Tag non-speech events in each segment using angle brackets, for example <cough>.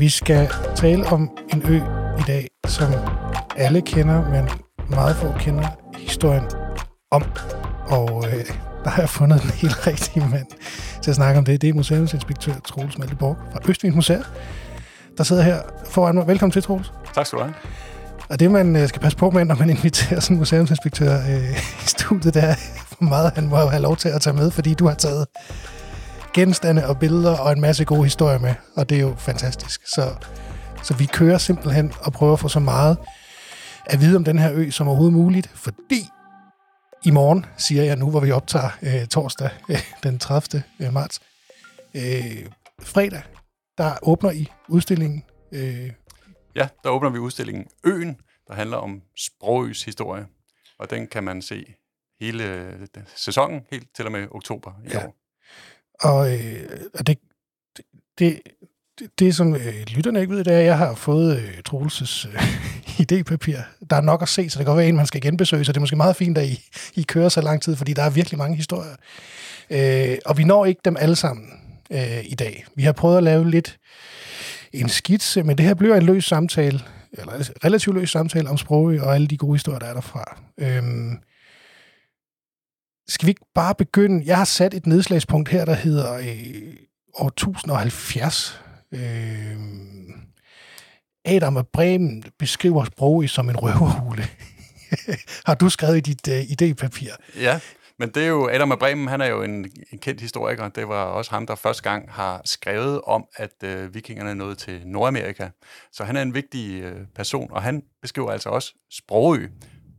Vi skal tale om en ø i dag, som alle kender, men meget få kender historien om. Og øh, der har jeg fundet den helt rigtige mand til at snakke om det. Det er museumsinspektør Troels Malteborg fra Østvind Museet, der sidder her foran mig. Velkommen til, Troels. Tak skal du have. Og det, man øh, skal passe på med, når man inviterer sådan en museumsinspektør øh, i studiet, det er, hvor meget han må have lov til at tage med, fordi du har taget genstande og billeder og en masse gode historier med, og det er jo fantastisk. Så, så vi kører simpelthen og prøver at få så meget at vide om den her ø som overhovedet muligt, fordi i morgen, siger jeg nu, hvor vi optager øh, torsdag øh, den 30. Øh, marts, øh, fredag, der åbner I udstillingen. Øh, Ja, der åbner vi udstillingen Øen, der handler om Sprogøs historie. Og den kan man se hele øh, sæsonen, helt til og med oktober i Ja. år. Og, øh, og det, det, det, det, som øh, lytterne ikke ved, det er, at jeg har fået øh, Troelses øh, <laughs> idépapir. Der er nok at se, så det kan godt være en, man skal genbesøge, så det er måske meget fint, at I, I kører så lang tid, fordi der er virkelig mange historier. Øh, og vi når ikke dem alle sammen øh, i dag. Vi har prøvet at lave lidt en skitse, men det her bliver en løs samtale, eller relativt løs samtale om sprog og alle de gode historier, der er derfra. Øhm, skal vi ikke bare begynde? Jeg har sat et nedslagspunkt her, der hedder øh, år 1070. Øh, Adam af Bremen beskriver sprog som en røverhule. <laughs> har du skrevet i dit øh, idépapir? Ja, men det er jo, Adam af Bremen, han er jo en, en kendt historiker. Det var også ham, der første gang har skrevet om, at øh, vikingerne nåede til Nordamerika. Så han er en vigtig øh, person, og han beskriver altså også Sprogø,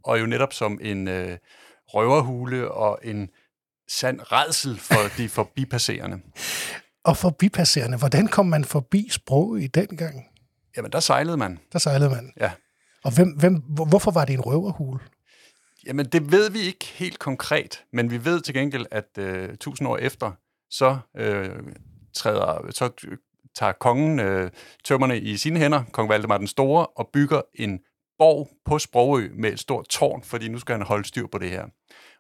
og jo netop som en øh, røverhule og en sand redsel for de <laughs> forbipasserende. Og forbipasserende, hvordan kom man forbi sprog i den gang? Jamen, der sejlede man. Der sejlede man. Ja. Og hvem, hvem, hvor- hvorfor var det en røverhule? Jamen, det ved vi ikke helt konkret, men vi ved til gengæld, at øh, tusind år efter, så øh, træder, så tager kongen øh, tømmerne i sine hænder, kong Valdemar den Store, og bygger en borg på Sprogø med et stort tårn, fordi nu skal han holde styr på det her.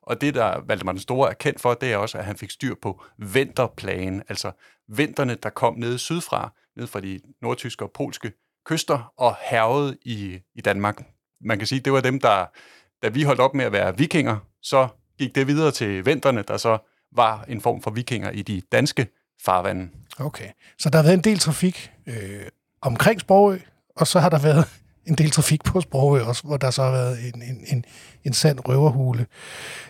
Og det, der Valdemar den Store er kendt for, det er også, at han fik styr på vinterplagen, altså vinterne, der kom nede sydfra, ned fra de nordtyske og polske kyster, og hervede i, i Danmark. Man kan sige, det var dem, der, da vi holdt op med at være vikinger, så gik det videre til vinterne, der så var en form for vikinger i de danske farvande. Okay. Så der har været en del trafik øh, omkring Sprogø, og så har der været en del trafik på Sprogø også, hvor der så har været en, en, en, en sand røverhule.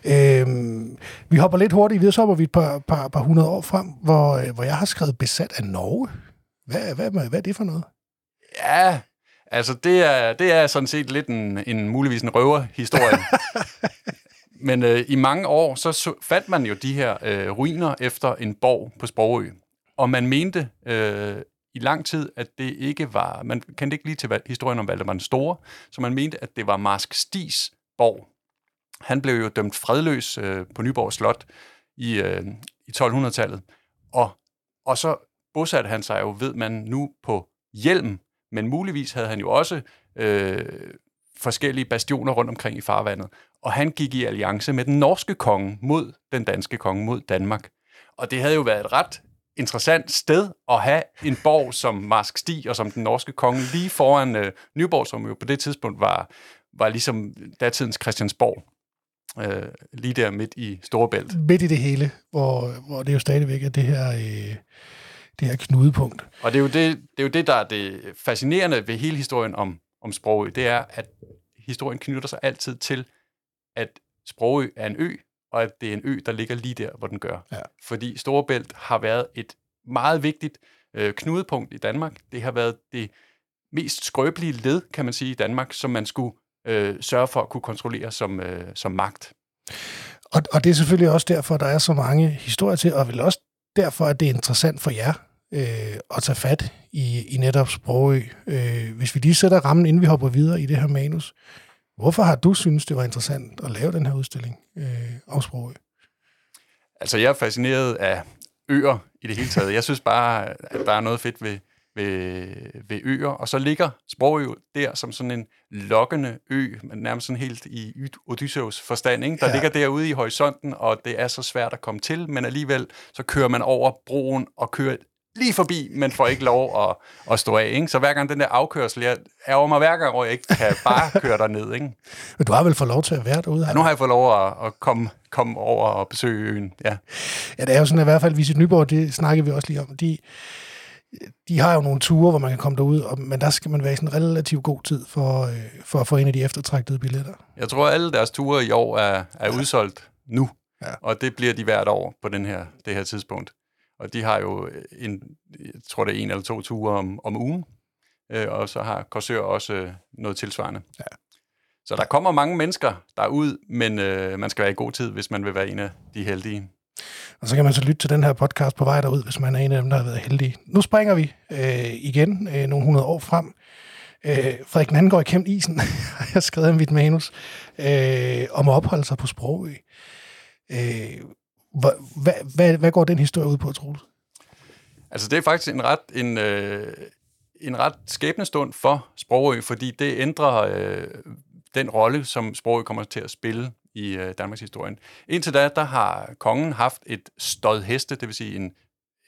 Øhm, vi hopper lidt hurtigt videre, så hopper vi et par, par, par hundrede år frem, hvor, øh, hvor jeg har skrevet besat af Norge. Hvad, hvad, hvad er det for noget? Ja, altså det er, det er sådan set lidt en, en muligvis en røverhistorie. <laughs> Men øh, i mange år, så, så fandt man jo de her øh, ruiner efter en borg på Sprogø. Og man mente øh, i lang tid, at det ikke var... Man kendte ikke lige til historien om Valdemar den Store, så man mente, at det var Marsk Stis borg. Han blev jo dømt fredløs øh, på Nyborg Slot i, øh, i 1200-tallet. Og, og så bosatte han sig jo, ved man nu, på Hjelm, men muligvis havde han jo også øh, forskellige bastioner rundt omkring i farvandet. Og han gik i alliance med den norske konge mod den danske konge, mod Danmark. Og det havde jo været et ret interessant sted at have en borg som Marsk Stig og som den norske konge lige foran øh, Nyborg, som jo på det tidspunkt var, var ligesom datidens Christiansborg. Øh, lige der midt i Storebælt. Midt i det hele, hvor, hvor det jo stadigvæk er det her, øh, det her knudepunkt. Og det er, jo det, det er jo det, der er det fascinerende ved hele historien om, om Sprogø, det er, at historien knytter sig altid til, at Sprogø er en ø, og at det er en ø, der ligger lige der, hvor den gør. Ja. Fordi Storebælt har været et meget vigtigt øh, knudepunkt i Danmark. Det har været det mest skrøbelige led, kan man sige, i Danmark, som man skulle øh, sørge for at kunne kontrollere som, øh, som magt. Og, og det er selvfølgelig også derfor, der er så mange historier til, og vel også derfor, at det er interessant for jer øh, at tage fat i, i netop Sprogø. Øh, hvis vi lige sætter rammen, inden vi hopper videre i det her manus, hvorfor har du synes det var interessant at lave den her udstilling øh, om Sprogø? Altså, jeg er fascineret af øer i det hele taget. Jeg synes bare, at der er noget fedt ved, ved, ved øer. Og så ligger Sprogø der som sådan en lokkende ø, nærmest sådan helt i Odysseus forstand, ikke? der ja. ligger derude i horisonten, og det er så svært at komme til, men alligevel så kører man over broen og kører lige forbi, men får ikke lov at, at stå af. Ikke? Så hver gang den der afkørsel, jeg ærger mig hver gang, hvor jeg ikke kan bare køre derned. Ikke? Men du har vel fået lov til at være derude? Ja, nu har jeg fået lov at, at komme, komme over og besøge øen. Ja. ja, det er jo sådan, at i hvert fald Visit Nyborg, det snakker vi også lige om. De, de har jo nogle ture, hvor man kan komme derud, og, men der skal man være i sådan en relativt god tid for, øh, for at få en af de eftertragtede billetter. Jeg tror, at alle deres ture i år er, er udsolgt nu, ja. og det bliver de hvert år på den her, det her tidspunkt. Og de har jo en, jeg tror det er en eller to ture om, om ugen, øh, og så har Korsør også øh, noget tilsvarende. Ja. Så der kommer mange mennesker derud, men øh, man skal være i god tid, hvis man vil være en af de heldige. Og så kan man så lytte til den her podcast på vej derud, hvis man er en af dem, der har været heldig. Nu springer vi øh, igen øh, nogle hundrede år frem. Øh, Frederik går igennem isen, <laughs> har jeg skrevet i mit manus, øh, om at opholde sig på Sprogø. Øh, hvad, hvad, hvad, hvad går den historie ud på, Troels? Altså, det er faktisk en ret, en, øh, en ret skæbnestund for Sprogø, fordi det ændrer øh, den rolle, som Sprogø kommer til at spille i øh, Danmarks historie. Indtil da, der har kongen haft et stød heste, det vil sige en,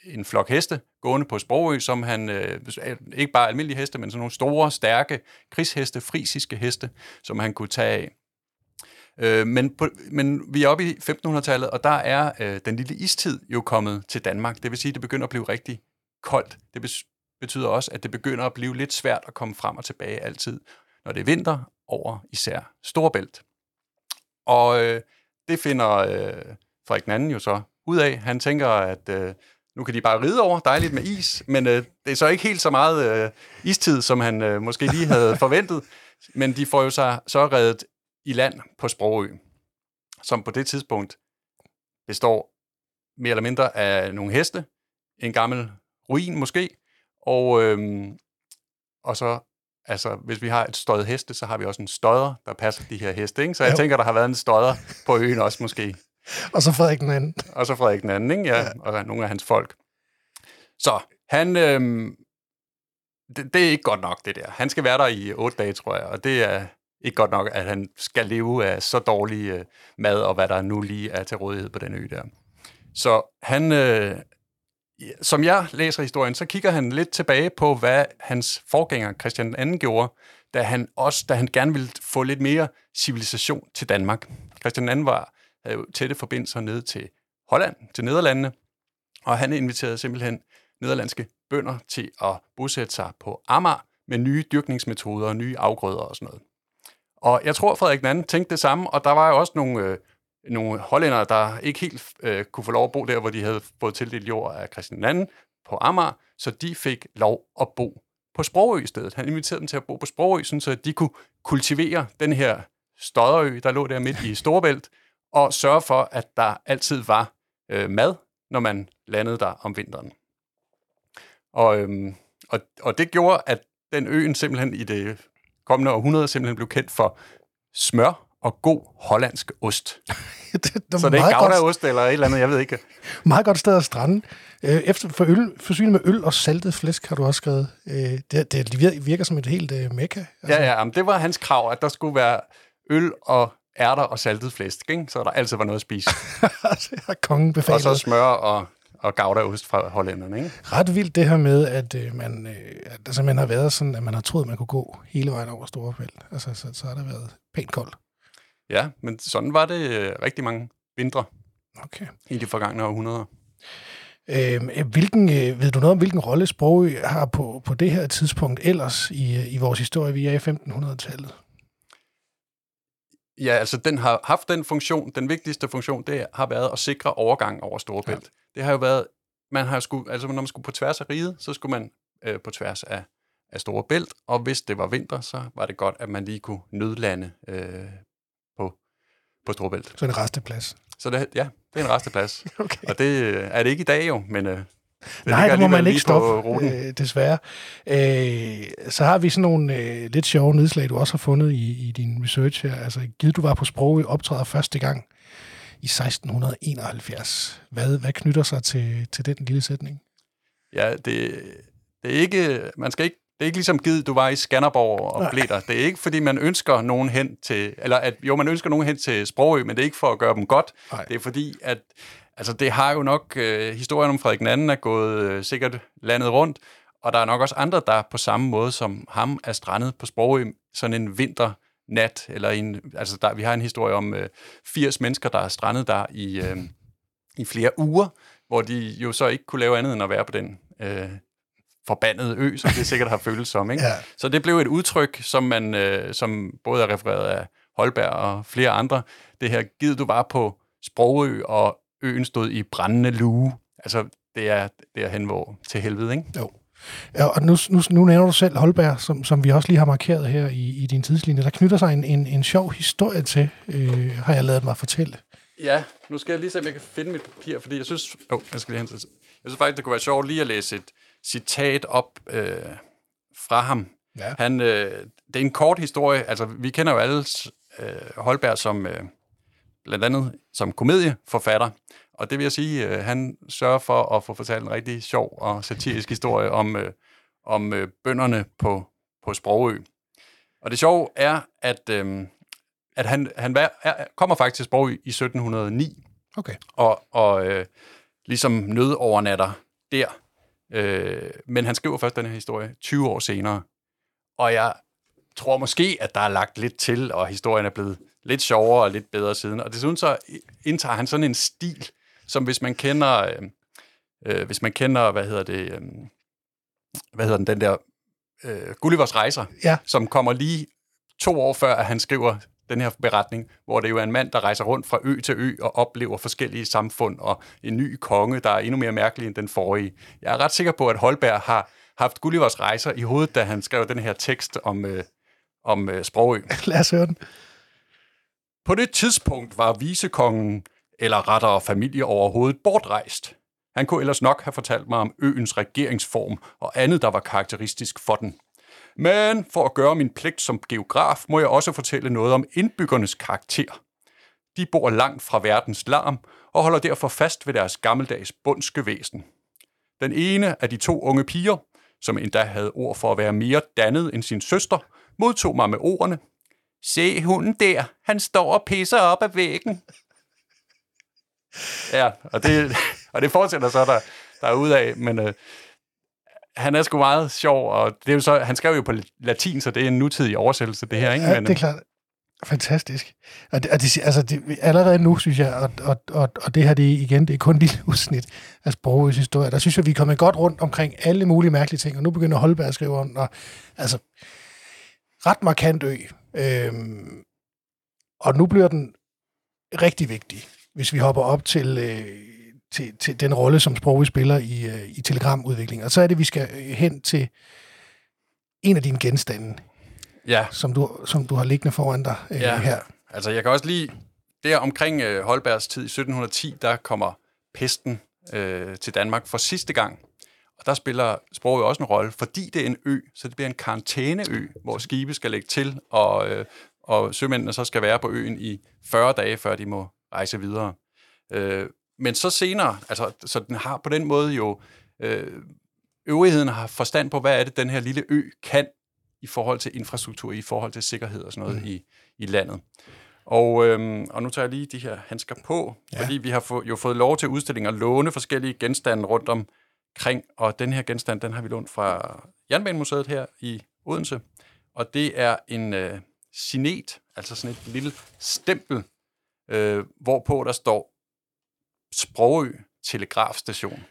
en flok heste, gående på Sprogø, som han, øh, ikke bare almindelige heste, men sådan nogle store, stærke krigsheste, frisiske heste, som han kunne tage af. Øh, men, på, men vi er oppe i 1500-tallet, og der er øh, den lille istid jo kommet til Danmark. Det vil sige, at det begynder at blive rigtig koldt. Det betyder også, at det begynder at blive lidt svært at komme frem og tilbage altid, når det er vinter over især Storbælt. Og øh, det finder øh, Frederik anden jo så ud af. Han tænker, at øh, nu kan de bare ride over, dejligt med is, men øh, det er så ikke helt så meget øh, istid, som han øh, måske lige havde forventet. Men de får jo så, så reddet i land på Sprogø, som på det tidspunkt består mere eller mindre af nogle heste, en gammel ruin måske, og, øhm, og så, altså, hvis vi har et støjet heste, så har vi også en støder, der passer de her heste, ikke? Så jeg jo. tænker, der har været en støder på øen også måske. og så Frederik den anden. Og så Frederik den anden, ikke? Ja, ja. og nogle af hans folk. Så han, øhm, det, det er ikke godt nok, det der. Han skal være der i otte dage, tror jeg, og det er, ikke godt nok, at han skal leve af så dårlig øh, mad, og hvad der nu lige er til rådighed på den ø der. Så han, øh, som jeg læser historien, så kigger han lidt tilbage på, hvad hans forgænger Christian II gjorde, da han også, da han gerne ville få lidt mere civilisation til Danmark. Christian II var, havde jo tætte forbindelser ned til Holland, til Nederlandene, og han inviterede simpelthen nederlandske bønder til at bosætte sig på Amager med nye dyrkningsmetoder og nye afgrøder og sådan noget. Og jeg tror, Frederik den anden tænkte det samme, og der var jo også nogle, øh, nogle hollændere, der ikke helt øh, kunne få lov at bo der, hvor de havde fået tildelt jord af Christian anden på Amager, så de fik lov at bo på Sprogø i stedet. Han inviterede dem til at bo på Sprogø, så de kunne kultivere den her stodderø, der lå der midt i Storebælt, og sørge for, at der altid var øh, mad, når man landede der om vinteren. Og, øhm, og, og det gjorde, at den øen simpelthen i det kommende århundrede simpelthen blev kendt for smør og god hollandsk ost. <laughs> det, det så det er ikke Gouda-ost eller et eller andet, jeg ved ikke. <laughs> Meget godt sted at strande. Øh, efter for øl, forsynet med øl og saltet flæsk, har du også skrevet. Øh, det, det virker som et helt uh, mekka. Altså. Ja, ja, men det var hans krav, at der skulle være øl og ærter og saltet flæsk, ikke? så der altid var noget at spise. <laughs> kongen befalet. Og så smør og og Gouda-ost fra hollænderne. Ikke? Ret vildt det her med, at øh, man, øh, der simpelthen har været sådan, at man har troet, at man kunne gå hele vejen over Storefelt. Altså, så, så har der været pænt koldt. Ja, men sådan var det øh, rigtig mange vintre okay. i de forgangne århundreder. Øhm, øh, hvilken, øh, ved du noget om, hvilken rolle sprog har på, på det her tidspunkt ellers i, i vores historie? Vi er i 1500-tallet. Ja, altså den har haft den funktion, den vigtigste funktion, det har været at sikre overgang over Storebælt. Ja det har jo været, man har skulle, altså når man skulle på tværs af riget, så skulle man øh, på tværs af, af Store Bælt, og hvis det var vinter, så var det godt, at man lige kunne nødlande øh, på, på Store Bælt. Så en resteplads? Så det, ja, det er en resteplads. <laughs> okay. Og det øh, er det ikke i dag jo, men... Øh, det Nej, det må man ikke stoppe, øh, desværre. Øh, så har vi sådan nogle øh, lidt sjove nedslag, du også har fundet i, i din research her. Altså, givet du var på sprog optræder første gang i 1671. Hvad, hvad knytter sig til, til den lille sætning? Ja, det, det er ikke, man skal ikke, det er ikke ligesom givet, du var i Skanderborg og blev der. Det er ikke, fordi man ønsker nogen hen til, eller at, jo, man ønsker nogen hen til Sprogø, men det er ikke for at gøre dem godt. Nej. Det er fordi, at altså, det har jo nok, øh, historien om Frederik II er gået øh, sikkert landet rundt, og der er nok også andre, der på samme måde som ham er strandet på Sprogø sådan en vinternat, eller en, altså der, vi har en historie om øh, 80 mennesker, der er strandet der i, øh, i flere uger, hvor de jo så ikke kunne lave andet end at være på den øh, forbandede ø, som det sikkert har føltes som. Ikke? Ja. Så det blev et udtryk, som man, øh, som både er refereret af Holberg og flere andre. Det her, givet du var på Sprogø, og øen stod i brændende lue. Altså, det er derhen, hvor til helvede, ikke? Jo. Ja, og nu, nu, nu nævner du selv Holberg, som, som vi også lige har markeret her i, i din tidslinje. Der knytter sig en, en, en sjov historie til, øh, har jeg lavet mig fortælle. Ja, nu skal jeg lige se, om jeg kan finde mit papir, fordi jeg synes... Oh, jeg skal lige hen til... Jeg synes faktisk, det kunne være sjovt lige at læse et citat op øh, fra ham. Ja. Han, øh, det er en kort historie. Altså, vi kender jo alle øh, Holberg som øh, blandt andet som komedieforfatter. Og det vil jeg sige, øh, han sørger for at få fortalt en rigtig sjov og satirisk historie om, øh, om øh, bønderne på, på Sprogø. Og det sjove er, at, øh, at han, han var, er, kommer faktisk til Sprogø i 1709, Okay. og, og øh, ligesom nødovernatter der. Øh, men han skriver først den her historie 20 år senere. Og jeg tror måske, at der er lagt lidt til, og historien er blevet lidt sjovere og lidt bedre siden. Og desuden så indtager han sådan en stil, som hvis man kender, øh, øh, hvis man kender, hvad hedder det, øh, hvad hedder den, den der øh, Gullivers rejser, Ja. som kommer lige to år før, at han skriver den her beretning, hvor det jo er en mand, der rejser rundt fra ø til ø og oplever forskellige samfund og en ny konge, der er endnu mere mærkelig end den forrige. Jeg er ret sikker på, at Holberg har haft Gullivers rejser i hovedet, da han skrev den her tekst om, øh, om øh, Sprogø. <laughs> Lad os høre den. På det tidspunkt var visekongen, eller rettere familie overhovedet, bortrejst. Han kunne ellers nok have fortalt mig om øens regeringsform og andet, der var karakteristisk for den. Men for at gøre min pligt som geograf, må jeg også fortælle noget om indbyggernes karakter. De bor langt fra verdens larm og holder derfor fast ved deres gammeldags bundske væsen. Den ene af de to unge piger, som endda havde ord for at være mere dannet end sin søster, modtog mig med ordene, Se hunden der, han står og pisser op ad væggen. Ja, og det, og det fortsætter så der, der er ud af, men øh, han er sgu meget sjov, og det er jo så, han skrev jo på latin, så det er en nutidig oversættelse, det her, ikke? Ja, Men, det er klart. Fantastisk. Og det, og det, altså det, allerede nu, synes jeg, og, og, og, og det her, det er igen, det er kun et lille udsnit af Sprogøs historie. Der synes jeg, vi er kommet godt rundt omkring alle mulige mærkelige ting, og nu begynder Holberg at skrive om, og, altså, ret markant ø. Øhm, og nu bliver den rigtig vigtig, hvis vi hopper op til, øh, til, til den rolle, som Sprogø spiller i, øh, i telegramudviklingen. Og så er det, vi skal øh, hen til en af dine genstande, ja, som du, som du har liggende foran dig øh, Ja. her. altså jeg kan også lige, der omkring øh, Holbergs tid i 1710, der kommer pesten øh, til Danmark for sidste gang. Og der spiller sproget også en rolle, fordi det er en ø, så det bliver en karantæneø, hvor skibe skal lægge til, og, øh, og sømændene så skal være på øen i 40 dage, før de må rejse videre. Øh, men så senere, altså, så den har på den måde jo, øh, øvrigheden har forstand på, hvad er det, den her lille ø kan i forhold til infrastruktur, i forhold til sikkerhed og sådan noget mm. i, i landet. Og, øhm, og nu tager jeg lige de her handsker på, ja. fordi vi har få, jo fået lov til udstilling at låne forskellige genstande rundt omkring, og den her genstand, den har vi lånt fra Jernbanemuseet her i Odense, og det er en øh, sinet, altså sådan et lille stempel, øh, hvorpå der står Sprogø Telegrafstation.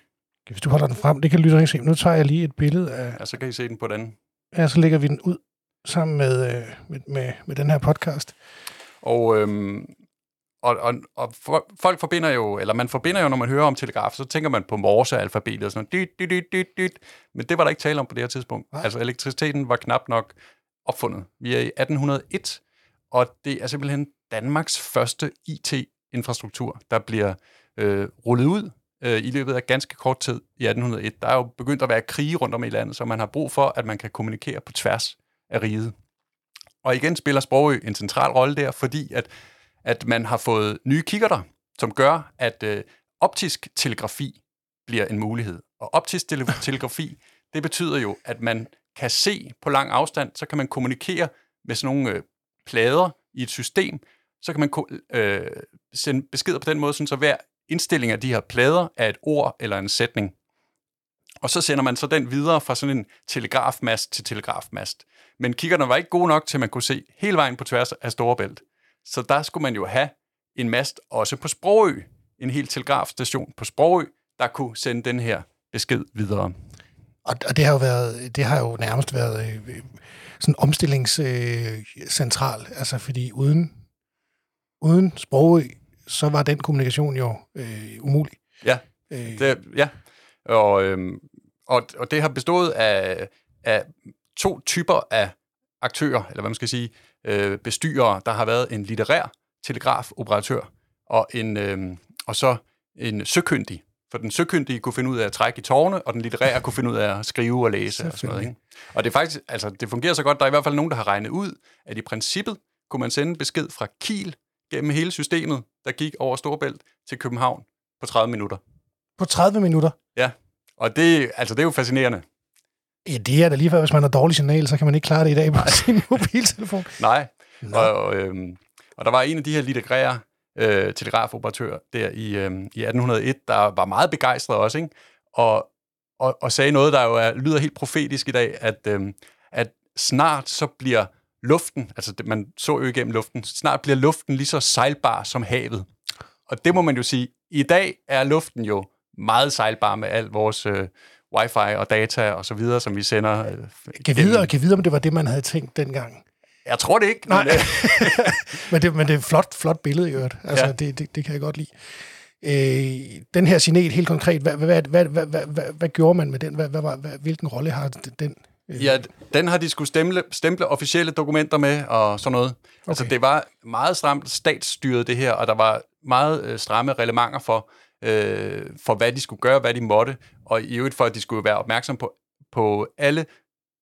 Hvis du holder den frem, det kan lytterne ikke se. Nu tager jeg lige et billede af, Ja, så kan I se den på den. ja, så lægger vi den ud sammen med, øh, med, med, med den her podcast. Og, øhm, og, og, og for, folk forbinder jo, eller man forbinder jo, når man hører om telegraf, så tænker man på morsealfabetet og sådan noget. Dyt, dyt, dyt, dyt. Men det var der ikke tale om på det her tidspunkt. Nej. Altså elektriciteten var knap nok opfundet. Vi er i 1801, og det er simpelthen Danmarks første IT-infrastruktur, der bliver øh, rullet ud øh, i løbet af ganske kort tid i 1801. Der er jo begyndt at være krige rundt om i landet, så man har brug for, at man kan kommunikere på tværs af riget. Og igen spiller Sprogø en central rolle der, fordi at, at man har fået nye kikkerter, som gør, at øh, optisk telegrafi bliver en mulighed. Og optisk tele- <laughs> telegrafi, det betyder jo, at man kan se på lang afstand, så kan man kommunikere med sådan nogle øh, plader i et system, så kan man øh, sende beskeder på den måde, sådan så hver indstilling af de her plader af et ord eller en sætning. Og så sender man så den videre fra sådan en telegrafmast til telegrafmast. Men kiggerne var ikke gode nok til, at man kunne se hele vejen på tværs af Storebælt. Så der skulle man jo have en mast også på Sprogø. En hel telegrafstation på Sprogø, der kunne sende den her besked videre. Og, og det har jo været, det har jo nærmest været øh, sådan en omstillingscentral, øh, altså fordi uden, uden Sprogø, så var den kommunikation jo øh, umulig. Ja, øh. det, ja. Og, øhm, og, og det har bestået af, af to typer af aktører, eller hvad man skal sige, øh, bestyrere. Der har været en litterær telegrafoperatør, og, en, øh, og så en søkyndig. For den søkyndige kunne finde ud af at trække i tårne, og den litterære kunne finde ud af at skrive og læse og sådan noget. Ikke? Og det, er faktisk, altså, det fungerer så godt, der er i hvert fald nogen, der har regnet ud, at i princippet kunne man sende besked fra Kiel gennem hele systemet, der gik over Storbælt til København på 30 minutter. På 30 minutter? Ja, og det, altså, det er jo fascinerende. Ja, det er da lige før, hvis man har dårlig signal, så kan man ikke klare det i dag på <laughs> sin mobiltelefon. Nej, og, øhm, og der var en af de her litterære øh, telegrafoperatører der i, øhm, i 1801, der var meget begejstret også, ikke? Og, og, og sagde noget, der jo er, lyder helt profetisk i dag, at, øhm, at snart så bliver luften, altså det, man så jo igennem luften, snart bliver luften lige så sejlbar som havet. Og det må man jo sige, i dag er luften jo meget sejlbar med al vores øh, wifi og data og så videre, som vi sender. Øh, kan vide, kan vide, om det var det, man havde tænkt dengang? Jeg tror det ikke. Nej. Men, øh. <laughs> men, det, men det er et flot, flot billede i øvrigt. Altså, ja. det, det, det kan jeg godt lide. Øh, den her signal helt konkret, hvad, hvad, hvad, hvad, hvad, hvad, hvad gjorde man med den? Hvad, hvad, hvad, hvilken rolle har den? Ja, den har de skulle stemple, stemple officielle dokumenter med og sådan noget. Altså, okay. Altså, det var meget stramt statsstyret, det her, og der var meget øh, stramme relevanter for, øh, for, hvad de skulle gøre, hvad de måtte, og i øvrigt for, at de skulle være opmærksom på, på alle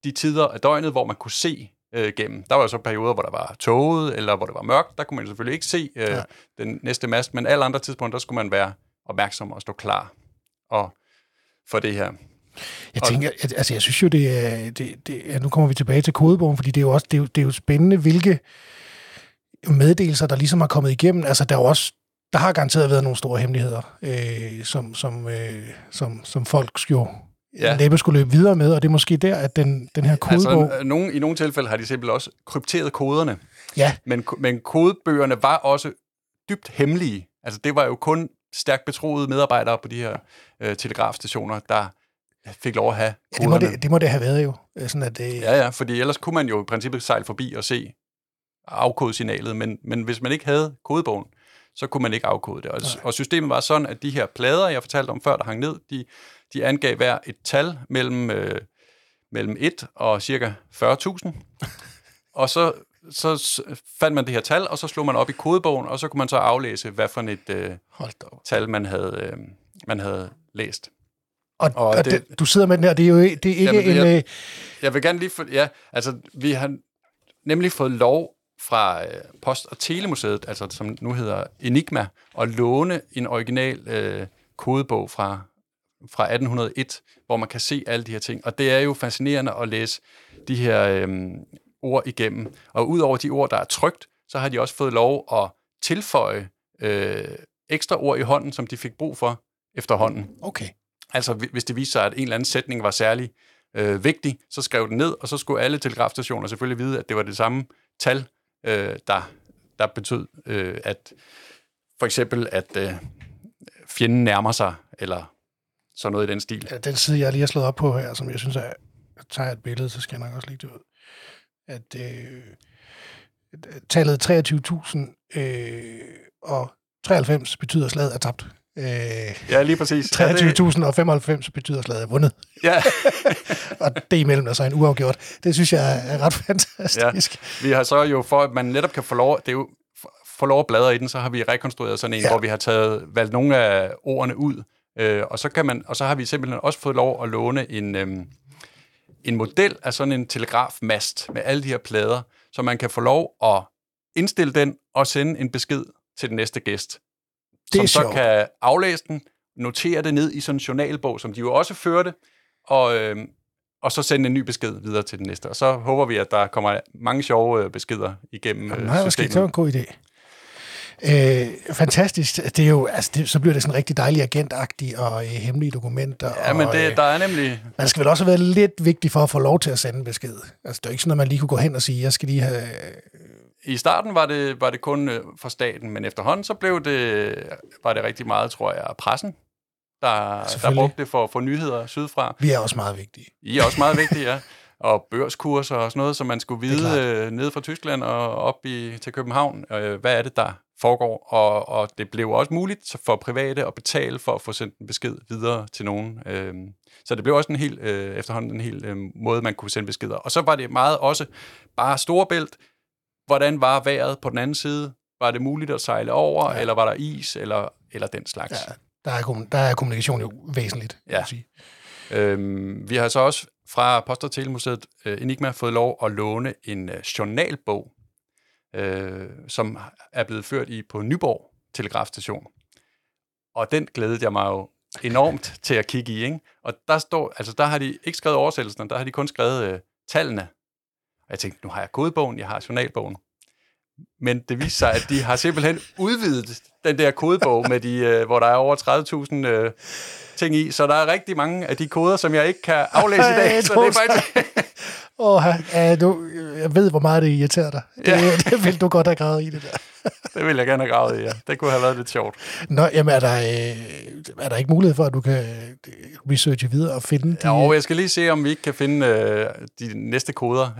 de tider af døgnet, hvor man kunne se øh, gennem. Der var jo så perioder, hvor der var tåget, eller hvor det var mørkt. Der kunne man selvfølgelig ikke se øh, ja. den næste mast, men alle andre tidspunkter, der skulle man være opmærksom og stå klar og for det her. Jeg tænker, altså jeg synes jo, det er, det, det, ja, nu kommer vi tilbage til kodebogen, fordi det er jo også, det er jo, det er jo spændende, hvilke meddelelser, der ligesom har kommet igennem. Altså der er jo også, der har garanteret været nogle store hemmeligheder, øh, som, som, øh, som, som folk jo ja. næppe skulle løbe videre med, og det er måske der, at den, den her kodebog... Altså, nogen, I nogle tilfælde har de simpelthen også krypteret koderne. Ja. Men, men kodebøgerne var også dybt hemmelige. Altså, det var jo kun stærkt betroede medarbejdere på de her øh, telegrafstationer, der fik lov at have. Ja, det, må det, det må det have været jo. Øh, sådan at det... Ja, ja, fordi ellers kunne man jo i princippet sejle forbi og se afkodesignalet, men, men hvis man ikke havde kodebogen, så kunne man ikke afkode det. Og, og systemet var sådan, at de her plader, jeg fortalte om før, der hang ned, de, de angav hver et tal mellem, øh, mellem 1 og cirka 40.000. og så, så fandt man det her tal, og så slog man op i kodebogen, og så kunne man så aflæse, hvad for et øh, tal man havde, øh, man havde læst. Og, og, og det, du sidder med den her, det er jo det er ikke jamen, en... Jeg, øh, jeg vil gerne lige... For, ja, altså, vi har nemlig fået lov fra øh, Post- og Telemuseet, altså som nu hedder Enigma, at låne en original øh, kodebog fra, fra 1801, hvor man kan se alle de her ting. Og det er jo fascinerende at læse de her øh, ord igennem. Og udover de ord, der er trygt, så har de også fået lov at tilføje øh, ekstra ord i hånden, som de fik brug for efterhånden. Okay. Altså hvis det viste sig, at en eller anden sætning var særlig øh, vigtig, så skrev den ned, og så skulle alle telegrafstationer selvfølgelig vide, at det var det samme tal, øh, der, der betød, øh, at for eksempel, at øh, fjenden nærmer sig, eller sådan noget i den stil. Ja, den side, jeg lige har slået op på her, som jeg synes er, jeg tager et billede, så skal jeg nok også lægge det ud. At øh, tallet 23.000 øh, og 93 betyder, at slaget er tabt. Øh, ja, lige præcis. 23.095 betyder, at slaget er vundet. Ja. <laughs> og det imellem er så en uafgjort. Det synes jeg er ret fantastisk. Ja. Vi har så jo, for at man netop kan få lov, det er jo, få lov at bladre i den, så har vi rekonstrueret sådan en, ja. hvor vi har taget, valgt nogle af ordene ud, øh, og, så kan man, og så har vi simpelthen også fået lov at låne en, øh, en model af sådan en telegrafmast med alle de her plader, så man kan få lov at indstille den og sende en besked til den næste gæst det som så sjovt. kan aflæse den, notere det ned i sådan en journalbog, som de jo også førte, og, øh, og så sende en ny besked videre til den næste. Og så håber vi, at der kommer mange sjove øh, beskeder igennem Jamen, øh, nej, systemet. det var en god idé. Øh, fantastisk. Det er jo, altså, det, så bliver det sådan rigtig dejligt agentagtigt og øh, hemmelige dokumenter. Ja, men og, det, øh, der er nemlig... man skal vel også være lidt vigtig for at få lov til at sende en besked. Altså, det er jo ikke sådan, at man lige kunne gå hen og sige, jeg skal lige have... I starten var det, var det kun øh, for staten, men efterhånden så blev det, var det rigtig meget, tror jeg, pressen, der, der brugte det for at få nyheder sydfra. Vi er også meget vigtige. I er også meget vigtige, ja. Og børskurser og sådan noget, som man skulle vide øh, ned fra Tyskland og op i, til København. Øh, hvad er det, der foregår? Og, og det blev også muligt for private at betale for at få sendt en besked videre til nogen. Øh, så det blev også en helt, øh, efterhånden en helt øh, måde, man kunne sende beskeder. Og så var det meget også bare storebælt. Hvordan var vejret på den anden side? Var det muligt at sejle over, ja. eller var der is, eller, eller den slags? Ja, der er, der er kommunikation jo væsentligt, ja. Vil sige. Øhm, vi har så også fra Post- og Telemuseet øh, Enigma fået lov at låne en øh, journalbog, øh, som er blevet ført i på Nyborg Telegrafstation. Og den glædede jeg mig jo enormt til at kigge i. Ikke? Og der står, altså der har de ikke skrevet oversættelsen, der har de kun skrevet øh, tallene. Og jeg tænkte, nu har jeg kodebogen, jeg har journalbogen. Men det viser sig, at de har simpelthen <laughs> udvidet den der kodebog, med de, øh, hvor der er over 30.000 øh, ting i. Så der er rigtig mange af de koder, som jeg ikke kan aflæse i dag. Så det er faktisk... <laughs> Åh, ja, du, jeg ved, hvor meget det irriterer dig. Det, Ja. det vil du godt have gravet i det der. <laughs> det vil jeg gerne have gravet i, ja. Det kunne have været lidt sjovt. Nå, jamen, er der, øh, er der ikke mulighed for, at du kan øh, researche videre og finde de... Ja, og jeg skal lige se, om vi ikke kan finde øh, de næste koder.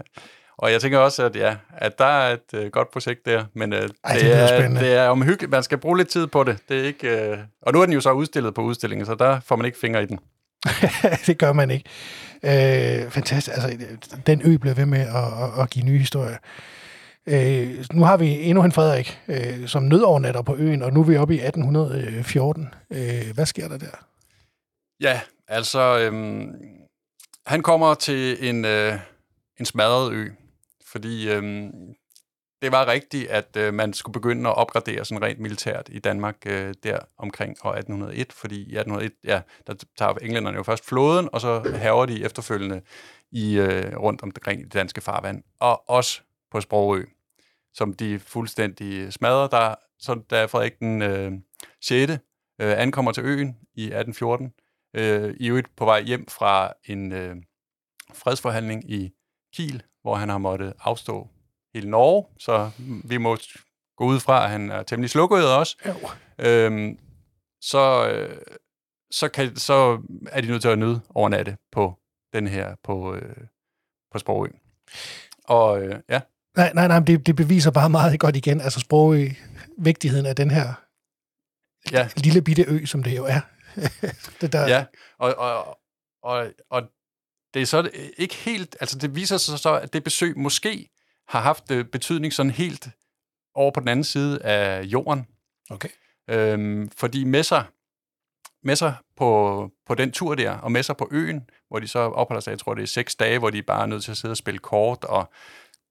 Og jeg tænker også, at ja, at der er et øh, godt projekt der, men øh, Ej, det det, er, spændende. det er omhyggeligt. Man skal bruge lidt tid på det. Det er ikke, øh, og nu er den jo så udstillet på udstillingen, så der får man ikke fingre i den. <laughs> det gør man ikke. Øh, fantastisk. Altså, den ø bliver ved med at, at, at give nye historier. Øh, nu har vi endnu en Frederik, øh, som nødovernatter på øen, og nu er vi oppe i 1814. Øh, hvad sker der der? Ja, altså, øhm, han kommer til en, øh, en smadret ø, fordi øhm, det var rigtigt, at øh, man skulle begynde at opgradere sådan rent militært i Danmark øh, der omkring år 1801, fordi i 1801, ja, der tager englænderne jo først flåden, og så haver de efterfølgende i øh, rundt omkring i det danske farvand, og også på Sprogø, som de fuldstændig smadrer. Der, så da Frederik den øh, 6. Øh, ankommer til øen i 1814, øh, i øvrigt på vej hjem fra en øh, fredsforhandling i Kiel, hvor han har måttet afstå hele Norge, så vi må gå ud fra, at han er temmelig slukket også. Jo. Øhm, så, øh, så, kan, så er de nødt til at nyde overnatte på den her på, øh, på Sprogø. Og øh, ja, Nej, nej, nej, det, det beviser bare meget godt igen, altså sprog vigtigheden af den her ja, lille bitte ø, som det jo er. <laughs> det der, Ja, og, og, og, og det er så ikke helt, altså det viser sig så, at det besøg måske har haft øh, betydning sådan helt over på den anden side af jorden. Okay. Øhm, fordi med sig, med sig på, på den tur der, og med sig på øen, hvor de så opholder sig, jeg tror det er seks dage, hvor de bare er nødt til at sidde og spille kort, og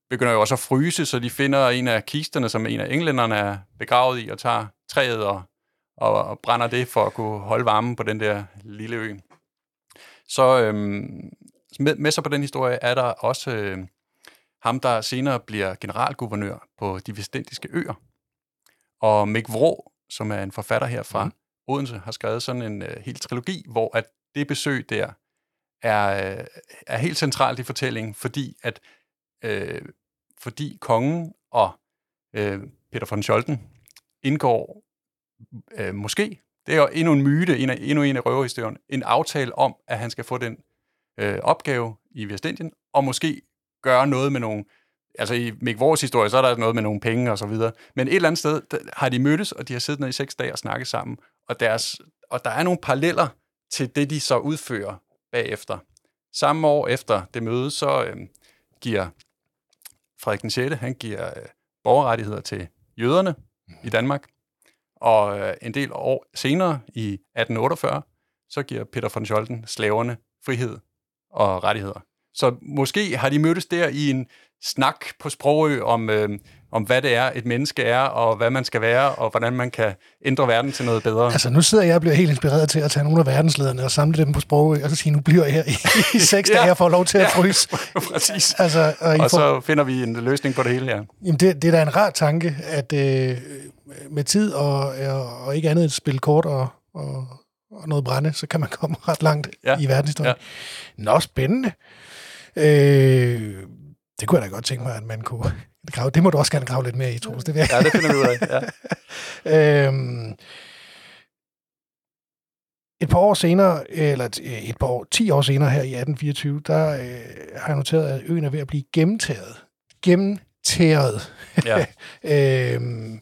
begynder jo også at fryse, så de finder en af kisterne, som en af englænderne er begravet i, og tager træet og, og, og brænder det for at kunne holde varmen på den der lille ø. Så øhm, med, med sig på den historie er der også øh, ham, der senere bliver generalguvernør på de vestindiske øer. Og Mick Vrå, som er en forfatter her fra mm. Odense, har skrevet sådan en øh, hel trilogi, hvor at det besøg der er, øh, er helt centralt i fortællingen, fordi at øh, fordi kongen og øh, Peter von Scholten indgår øh, måske, det er jo endnu en myte, en af, endnu en af røverhistorien, en aftale om, at han skal få den øh, opgave i Vestindien, og måske gøre noget med nogle, altså i Mick Vores historie, så er der noget med nogle penge og så videre, men et eller andet sted der har de mødtes, og de har siddet ned i seks dage og snakket sammen, og, deres, og der er nogle paralleller til det, de så udfører bagefter. Samme år efter det møde, så øh, giver Frederik den 6. han giver øh, borgerrettigheder til jøderne i Danmark, og øh, en del år senere, i 1848, så giver Peter von Scholten slaverne frihed og rettigheder. Så måske har de mødtes der i en snak på Sprogø om, øh, om hvad det er, et menneske er, og hvad man skal være, og hvordan man kan ændre verden til noget bedre. Altså, nu sidder jeg og bliver helt inspireret til at tage nogle af verdenslederne og samle dem på sprog, og så sige, nu bliver jeg her i, i <laughs> seks Ja. dage og får lov til at Ja. fryse. <laughs> Præcis. Altså, og, Og får, så finder vi en løsning på det hele, ja. jamen det, det er da en rar tanke, at øh, med tid og, og, og ikke andet end spille kort og, og, og noget brænde, så kan man komme <laughs> ret langt Ja. i verdenshistorien. Ja. Nå, spændende. Øh, det kunne jeg da godt tænke mig, at man kunne <laughs> grave. Det må du også gerne grave lidt mere i, Troels. Det vil jeg Ja, det finder vi ud af. Ja. <laughs> Øhm, et par år senere, eller et- et par år, 10 år senere her i 1824, der øh, har jeg noteret, at øen er ved at blive gennemtæret. Gennemtæret. ja. øhm,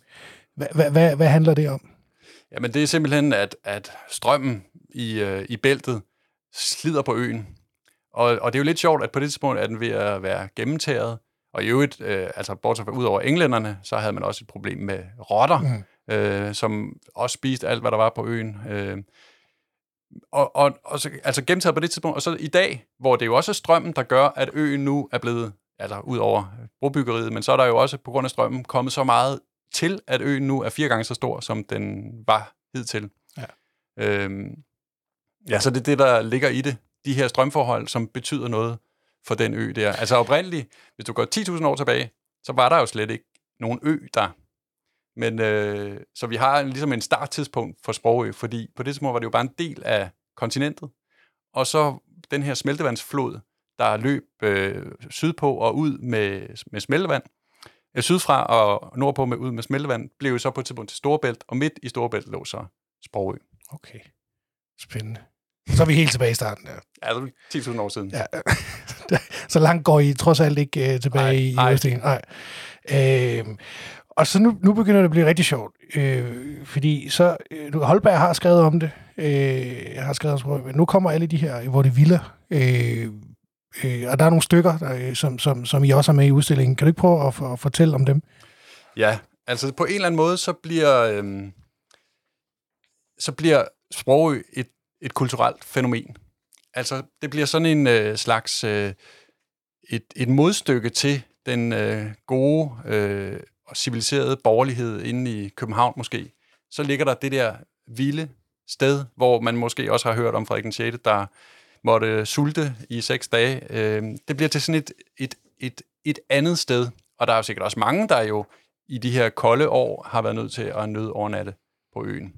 hvad, hvad, hvad, hvad handler det om? Jamen, det er simpelthen, at, at strømmen i, øh, i bæltet slider på øen. Og, og det er jo lidt sjovt, at på det tidspunkt er den ved at være gennemtæret. Og i øvrigt, øh, altså bortset fra ud over englænderne, så havde man også et problem med rotter, mm. øh, som også spiste alt, hvad der var på øen. Øh, og, og, og så, altså gennemtaget på det tidspunkt. Og så i dag, hvor det jo også er strømmen, der gør, at øen nu er blevet, altså ud over brobyggeriet, men så er der jo også på grund af strømmen kommet så meget til, at øen nu er fire gange så stor, som den var hidtil. Ja. Øhm, ja, så det er det, der ligger i det. De her strømforhold, som betyder noget for den ø der. Altså oprindeligt, hvis du går 10.000 år tilbage, så var der jo slet ikke nogen ø der. Men øh, så vi har ligesom en starttidspunkt for Sprogø, fordi på det tidspunkt var det jo bare en del af kontinentet. Og så den her smeltevandsflod, der løb øh, sydpå og ud med, med smeltevand, sydfra og nordpå med ud med smeltevand, blev jo så på et tidspunkt til Storebælt, og midt i Storebælt lå så Sprogø. Okay, spændende. Så er vi helt tilbage i starten der. Altså 10.000 år siden. Ja. <laughs> så langt går I trods alt ikke uh, tilbage Nej, i nej. Østingen. Nej. Øhm, og så nu, nu begynder det at blive rigtig sjovt, øh, fordi så, øh, Holberg har skrevet om det, øh, har skrevet om men nu kommer alle de her, hvor det vilder, øh, øh, og der er nogle stykker, der, øh, som, som, som I også har med i udstillingen. Kan du ikke prøve at, for, at fortælle om dem? Ja, altså på en eller anden måde, så bliver, øhm, så bliver Sprogø et, et kulturelt fænomen. Altså, det bliver sådan en øh, slags øh, et, et modstykke til den øh, gode øh, og civiliserede borgerlighed inde i København måske. Så ligger der det der vilde sted, hvor man måske også har hørt om Frederik den 6., der måtte sulte i seks dage. Øh, det bliver til sådan et, et, et, et andet sted. Og der er jo sikkert også mange, der jo i de her kolde år har været nødt til at nøde overnatte på øen.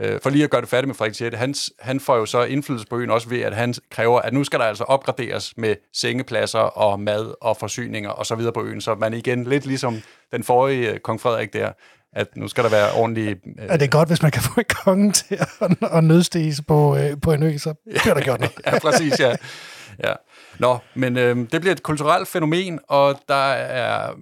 Øh, for lige at gøre det færdigt med Frederik 6., han, han får jo så indflydelse på øen også ved, at han kræver, at nu skal der altså opgraderes med sengepladser og mad og forsyninger og så videre på øen. Så man igen, lidt ligesom den forrige øh, kong Frederik der, at nu skal der være ordentlige... Øh, Er det godt, hvis man kan få en konge til at, at på, øh, på en ø, så bliver der gjort noget. <laughs> ja, præcis, ja. ja. Nå, men øh, det bliver et kulturelt fænomen, og der er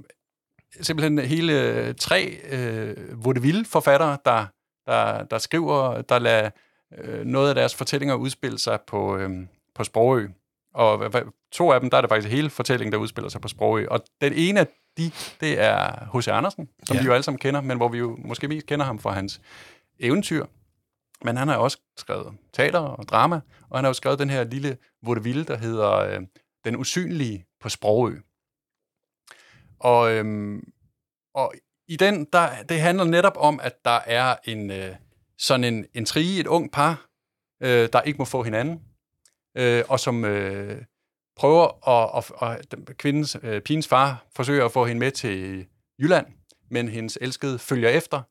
simpelthen hele tre øh, vaudeville-forfattere, der, der, der skriver, der lader øh, noget af deres fortællinger udspille sig på, øh, på Sprogø. Og to af dem, der er det faktisk hele fortællingen, der udspiller sig på Sprogø. Og den ene af de, det er H.C. Andersen, som Ja. ja. vi jo alle sammen kender, men hvor vi jo måske mest kender ham fra hans eventyr. Men han har også skrevet teater og drama, og han har jo skrevet den her lille vaudeville, der hedder øh, Den usynlige på Sprogø. Og, øhm, og i den, der, det handler netop om, at der er en øh, sådan en, en trige, et ung par, øh, der ikke må få hinanden, øh, og som øh, prøver at, at, at kvindens, øh, pigens far forsøger at få hende med til Jylland, men hendes elskede følger efter,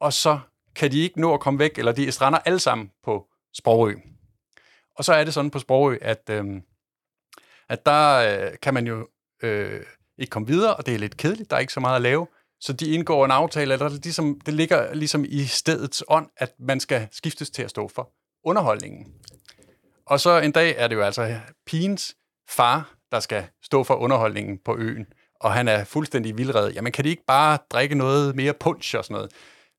og så kan de ikke nå at komme væk, eller de strander alle sammen på Sprogø. Og så er det sådan på Sprogø, at, øh, at der øh, kan man jo øh, ikke komme videre, og det er lidt kedeligt, der er ikke så meget at lave, så de indgår en aftale, eller det, ligesom, det ligger ligesom i stedets ånd, at man skal skiftes til at stå for underholdningen. Og så en dag er det jo altså pigens far, der skal stå for underholdningen på øen, og han er fuldstændig vildred. Jamen, kan de ikke bare drikke noget mere punch og sådan noget?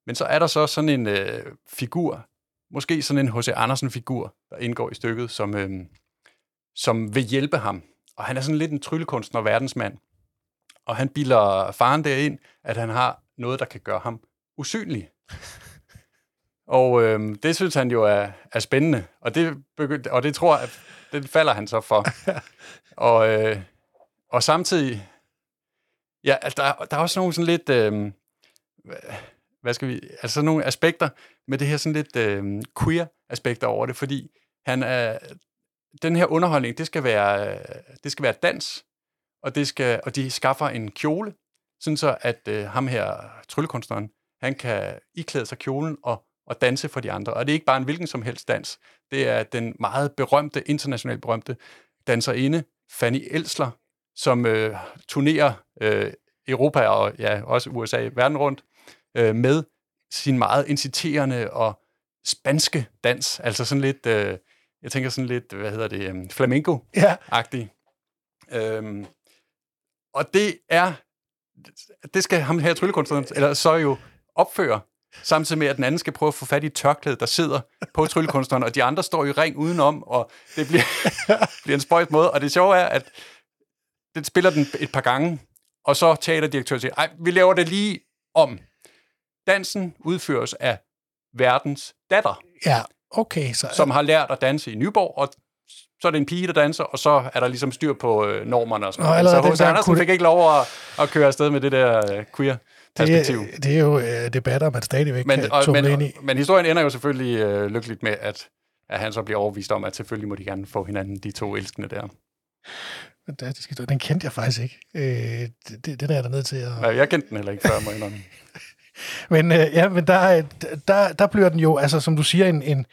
Men så er der så sådan en øh, figur, måske sådan en H.C. Andersen-figur, der indgår i stykket, som, øh, som vil hjælpe ham. Og han er sådan lidt en tryllekunstner verdensmand. Og han bilder faren derind, at han har noget, der kan gøre ham usynlig. Og øh, det synes han jo er, er spændende, og det, begy- og det tror jeg, det falder han så for. <laughs> og, øh, og samtidig, Ja, altså, der, der er også nogle sådan lidt... Øh, hvad skal vi... Altså nogle aspekter med det her sådan lidt øh, queer-aspekter over det, fordi han er... Den her underholdning, det skal være, det skal være dans, og, det skal, og de skaffer en kjole, sådan så at øh, ham her, tryllekunstneren, han kan iklæde sig kjolen og, og danse for de andre. Og det er ikke bare en hvilken som helst dans. Det er den meget berømte, internationalt berømte danserinde, Fanny Elsler, som øh, turnerer øh, Europa og ja, også USA verden rundt øh, med sin meget inciterende og spanske dans. Altså sådan lidt, øh, jeg tænker sådan lidt, hvad hedder det, um, flamenco-agtig. Ja. Øhm, og det er, det skal ham her tryllekunstneren, eller så jo opføre, samtidig med, at den anden skal prøve at få fat i tørklæde, der sidder på tryllekunstneren, og de andre står i ring udenom, og det bliver, <laughs> bliver en spøjt måde. Og det sjove er, at det spiller den et par gange, og så teaterdirektøren siger, ej, vi laver det lige om. Dansen udføres af verdens datter. Ja, okay. Så, som har lært at danse i Nyborg, og så er det en pige, der danser, og så er der ligesom styr på øh, normerne og sådan noget. Så H.C. Andersen kunne... fik ikke lov at, at køre afsted med det der øh, queer perspektiv. Det, det er jo øh, debatter, man stadigvæk men, kan og, men, ind i. Men historien ender jo selvfølgelig øh, lykkeligt med, at, at han så bliver overvist om, at selvfølgelig må de gerne få hinanden, de to elskende der. Fantastisk historie. Den kendte jeg faktisk ikke. Øh, det, det, den er der ned til at... Nej, jeg kendte den heller ikke før, må jeg <laughs> Men øh, ja, men der, der, der bliver den jo, altså som du siger, en, en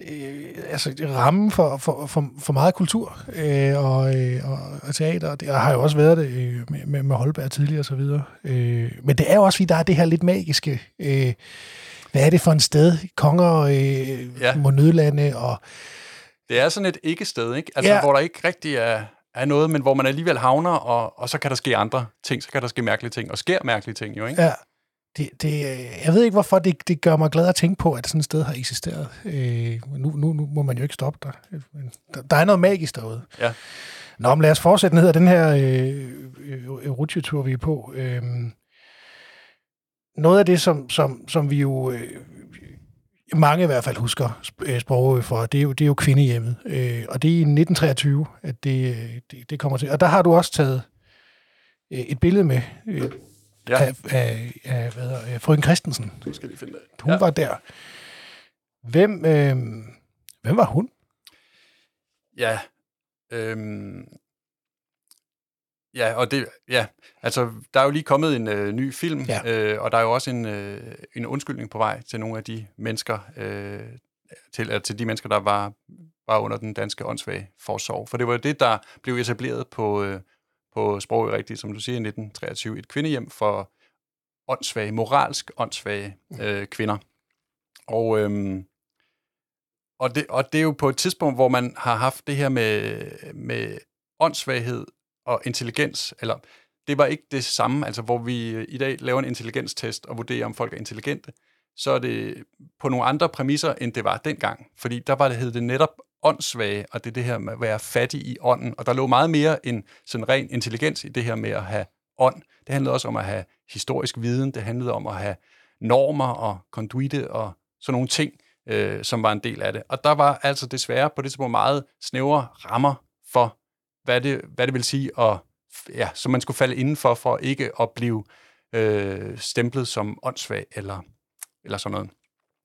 øh, altså ramme for, for, for, for meget kultur øh, og, øh, og, og teater. Det har jo også været det øh, med, med, med Holberg tidligere og så videre. Øh, men det er jo også, fordi der er det her lidt magiske... Øh, hvad er det for en sted? Konger øh, ja. må nødlande og... Det er sådan et ikke-sted, ikke? Altså, ja. hvor der ikke rigtig er, er noget, men hvor man alligevel havner, og, og så kan der ske andre ting, så kan der ske mærkelige ting, og sker mærkelige ting jo, ikke? Ja. Det, det, jeg ved ikke, hvorfor det, det gør mig glad at tænke på, at sådan et sted har eksisteret. Øh, nu, nu, nu må man jo ikke stoppe der. Der, der er noget magisk derude. Ja. Nå, men lad os fortsætte ned ad den her øh, øh, rutsjetur, vi er på. Øh, noget af det, som, som, som vi jo... Øh, mange i hvert fald husker øh, Sprogø for, det er jo, det er jo kvindehjemmet. Øh, og det er i 1923, at det, øh, det, det kommer til. Og der har du også taget øh, et billede med. Øh, ja. af, af, af hvad hedder, frøken Christensen. Det skal de finde af. Hun ja. var der. Hvem, øh, hvem var hun? Ja, øhm, ja, og det, ja, altså, der er jo lige kommet en øh, ny film, ja. øh, og der er jo også en, øh, en undskyldning på vej til nogle af de mennesker, øh, til, øh, til de mennesker, der var, var under den danske åndssvage forsorg. For det var det, der blev etableret på, øh, på sproget rigtigt, som du siger, i 1923, et kvindehjem for åndssvage, moralsk åndssvage øh, kvinder. Og, øhm, og, det, og det er jo på et tidspunkt, hvor man har haft det her med, med åndssvaghed og intelligens, eller det var ikke det samme, altså hvor vi i dag laver en intelligenstest og vurderer, om folk er intelligente, så er det på nogle andre præmisser, end det var dengang. Fordi der var det, hed det netop åndssvage, og det er det her med at være fattig i ånden. Og der lå meget mere end sådan ren intelligens i det her med at have ånd. Det handlede også om at have historisk viden, det handlede om at have normer og konduite og sådan nogle ting, øh, som var en del af det. Og der var altså desværre på det tidspunkt meget snævre rammer for, hvad det, hvad det vil sige, at, ja, som man skulle falde indenfor, for ikke at blive øh, stemplet som åndssvag eller, eller sådan noget.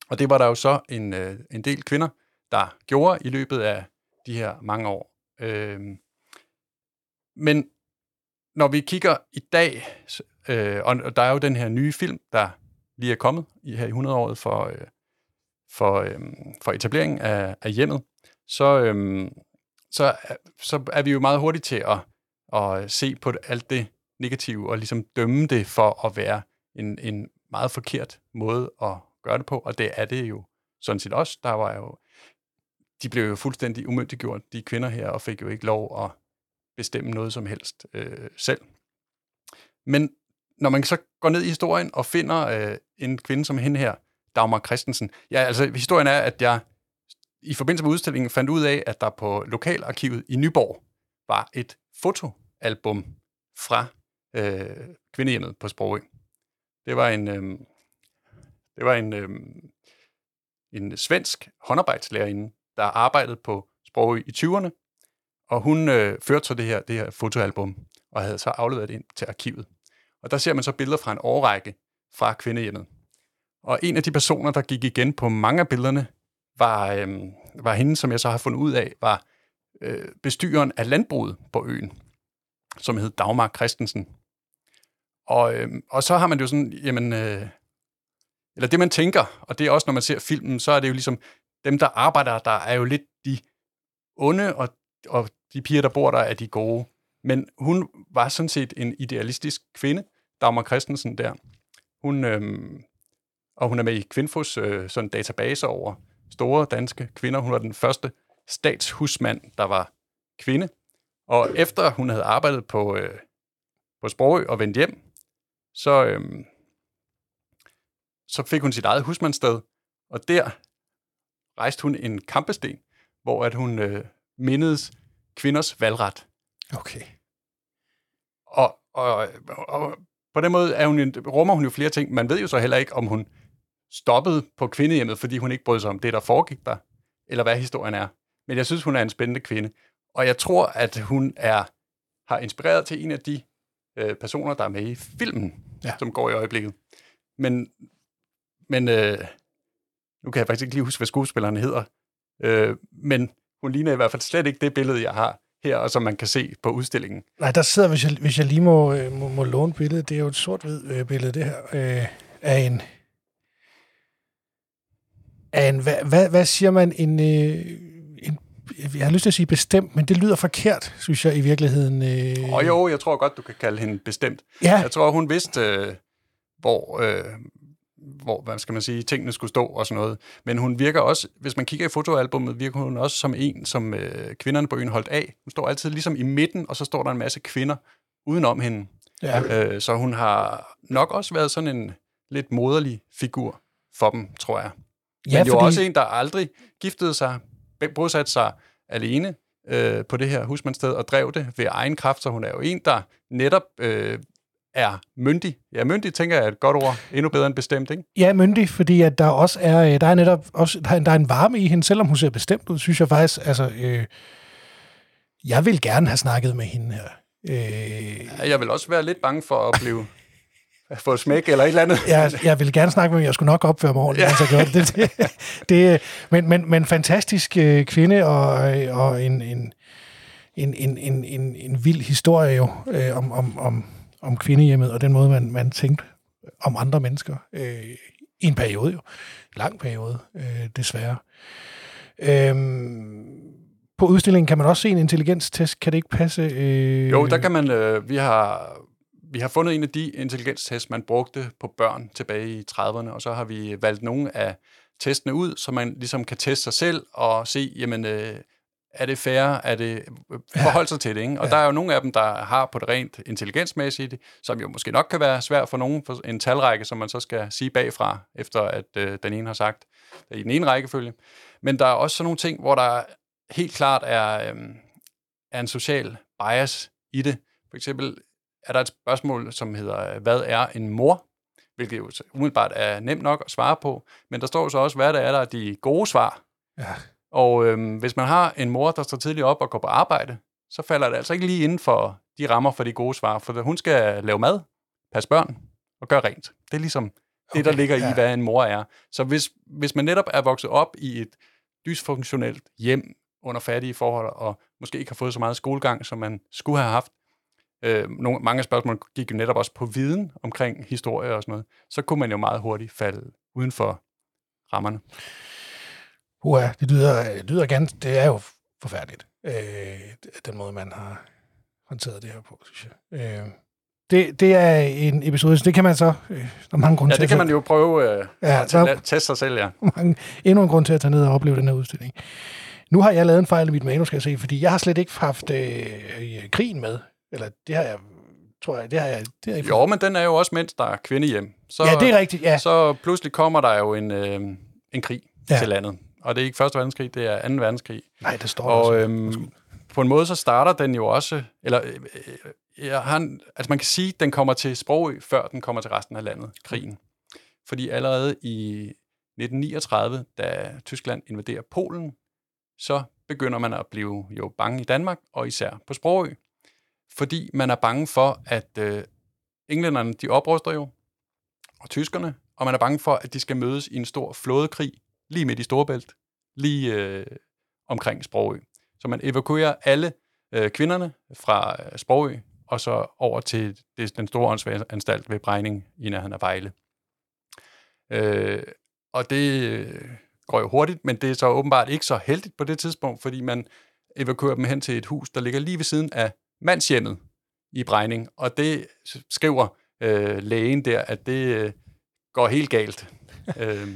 Og det var der jo så en, øh, en del kvinder, der gjorde i løbet af de her mange år. Øh, men når vi kigger i dag, øh, og der er jo den her nye film, der lige er kommet i her i 100-året for, øh, for, øh, for etableringen af, af hjemmet, så, øhm, øh, så, så er vi jo meget hurtigt til at, at se på alt det negative og ligesom dømme det for at være en, en meget forkert måde at gøre det på, og det er det jo sådan set også. Der var jo de blev jo fuldstændig umyndiggjort, de kvinder her, og fik jo ikke lov at bestemme noget som helst øh, selv. Men når man så går ned i historien og finder øh, en kvinde som hende her, Dagmar Christensen, ja, altså historien er, at jeg i forbindelse med udstillingen fandt ud af, at der på Lokalarkivet i Nyborg var et fotoalbum fra øh, kvindehjemmet på Sprogø. Det var en, øh, det var en, øh, en svensk håndarbejdslærerinde, der arbejdede på Sprogø i 20'erne, og hun øh, førte så det her, det her fotoalbum. og havde så afleveret det ind til arkivet. Og der ser man så billeder fra en årrække fra kvindehjemmet. Og en af de personer, der gik igen på mange af billederne, var, øh, var hende, som jeg så har fundet ud af, var øh, bestyreren af landbruget på øen, som hed Dagmar Christensen. Og, øh, og så har man jo sådan, jamen, øh, eller det man tænker, og det er også, når man ser filmen, så er det jo ligesom, dem der arbejder der er jo lidt de onde, og, og de piger, der bor der, er de gode. Men hun var sådan set en idealistisk kvinde, Dagmar Christensen der. Hun, øhm, og hun er med i Kvinfos øh, sådan database over store danske kvinder. Hun var den første statshusmand, der var kvinde. Og efter hun havde arbejdet på, øh, på Sprogø og vendt hjem, så, øh, så fik hun sit eget husmandssted, og der rejste hun en kampesten, hvor at hun øh, mindedes kvinders valgret. Okay. Og, og, og på den måde er hun, en- rummer hun jo flere ting. Man ved jo så heller ikke, om hun stoppede på kvindehjemmet, fordi hun ikke brød sig om det, der foregik der, eller hvad historien er. Men jeg synes, hun er en spændende kvinde. Og jeg tror, at hun er har inspireret til en af de øh, personer, der er med i filmen, Ja. som går i øjeblikket. Men, men øh, nu kan jeg faktisk ikke lige huske, hvad skuespilleren hedder. Øh, men hun ligner i hvert fald slet ikke det billede, jeg har her, og som man kan se på udstillingen. Nej, der sidder, hvis jeg, hvis jeg lige må, øh, må, må låne billedet, det er jo et sort-hvid øh, billede, det her, øh, af en... Af en hvad, hvad, hvad siger man? En, øh, en, jeg har lyst til at sige bestemt, men det lyder forkert, synes jeg i virkeligheden. Øh, Og jo, jeg tror godt, du kan kalde hende bestemt. Ja, Jeg tror, hun vidste, øh, hvor, øh, hvor, hvad skal man sige, tingene skulle stå og sådan noget. Men hun virker også, hvis man kigger i fotoalbummet, virker hun også som en, som øh, kvinderne på øen holdt af. Hun står altid ligesom i midten, og så står der en masse kvinder udenom hende. ja. Øh, så hun har nok også været sådan en lidt moderlig figur for dem, tror jeg. Men ja jo også en, der aldrig giftede sig, bosat sig alene øh, på det her husmandssted og drev det ved egen kraft, så hun er jo en, der netop øh, er myndig. Ja, myndig tænker jeg er et godt ord. Endnu bedre end bestemt, ikke? Ja, myndig, fordi at der også er, øh, der er netop også, der er, der er en varme i hende, selvom hun ser bestemt ud, synes jeg faktisk, altså, øh, jeg vil gerne have snakket med hende her. Øh, Jeg vil også være lidt bange for at blive få smæk eller et eller andet. jeg, jeg vil gerne snakke med jeg skulle nok opføre mig ordentligt, ja. altså gjorde det. det, det, det men, men, men fantastisk øh, kvinde og, øh, og en, en, en, en, en, en, en vild historie jo øh, om, om, om, om kvindehjemmet og den måde, man, man tænkte om andre mennesker øh, i en periode jo. Lang periode, øh, desværre. Øhm, på udstillingen kan man også se en intelligenstest. Kan det ikke passe? Øh, Jo, der kan man... Øh, vi, har, vi har fundet en af de intelligenstest, man brugte på børn tilbage i 30'erne, og så har vi valgt nogle af testene ud, så man ligesom kan teste sig selv og se, jamen, øh, er det fair, er det forhold sig til det, ikke? Og Ja. der er jo nogle af dem, der har på det rent intelligensmæssigt, som jo måske nok kan være svært for nogen, for en talrække, som man så skal sige bagfra, efter at øh, den ene har sagt i den ene rækkefølge. Men der er også sådan nogle ting, hvor der helt klart er, øh, er en social bias i det. For eksempel er der et spørgsmål, som hedder, hvad er en mor? Hvilket jo umiddelbart er nemt nok at svare på, men der står jo så også, hvad der er der er de gode svar. Ja. Og øhm, hvis man har en mor, der står tidligt op og går på arbejde, så falder det altså ikke lige inden for de rammer for de gode svar, for hun skal lave mad, passe børn og gøre rent. Det er ligesom det, der Okay, ligger ja. i, hvad en mor er. Så hvis, hvis man netop er vokset op i et dysfunktionelt hjem under fattige forhold, og måske ikke har fået så meget skolegang, som man skulle have haft, øh, nogle, mange af spørgsmålene gik jo netop også på viden omkring historie og sådan noget, så kunne man jo meget hurtigt falde uden for rammerne. Uha, det lyder, det lyder ganske, det er jo forfærdeligt, øh, den måde, man har håndteret det her på, synes jeg. Øh, det, det er en episode, så det kan man så, øh, der er mange grunde Ja, til det kan man jo prøve øh, Ja, at der- teste sig selv, ja. <laughs> mange, endnu en grund til at tage ned og opleve den her udstilling. Nu har jeg lavet en fejl i mit manus, skal jeg se, fordi jeg har slet ikke haft øh, krigen med. Eller det har jeg, tror jeg, det har jeg... Det har jeg Jo, men den er jo også, mens der er kvindehjem. Så, ja, det er rigtigt, ja. så pludselig kommer der jo en, øh, en krig ja. til landet. Og det er ikke første verdenskrig, det er 2. verdenskrig. Nej, det står Og der øhm, på en måde så starter den jo også, eller øh, øh, jeg har en, altså man kan sige, at den kommer til Sprogø, før den kommer til resten af landet, krigen. Fordi allerede i 1939, da Tyskland invaderer Polen, så begynder man at blive jo bange i Danmark, og især på Sprogø. fordi man er bange for, at øh, englænderne, de opruster jo, og tyskerne, og man er bange for, at de skal mødes i en stor flådekrig lige midt i Storebælt, lige øh, omkring Sprogø. Så man evakuerer alle øh, kvinderne fra øh, Sprogø, og så over til det, den store anstalt ved Brejning i nærheden af Vejle. Øh, og det øh, går jo hurtigt, men det er så åbenbart ikke så heldigt på det tidspunkt, fordi man evakuerer dem hen til et hus, der ligger lige ved siden af mandshjemmet i Brejning, og det skriver øh, lægen der, at det øh, går helt galt. <laughs> øh,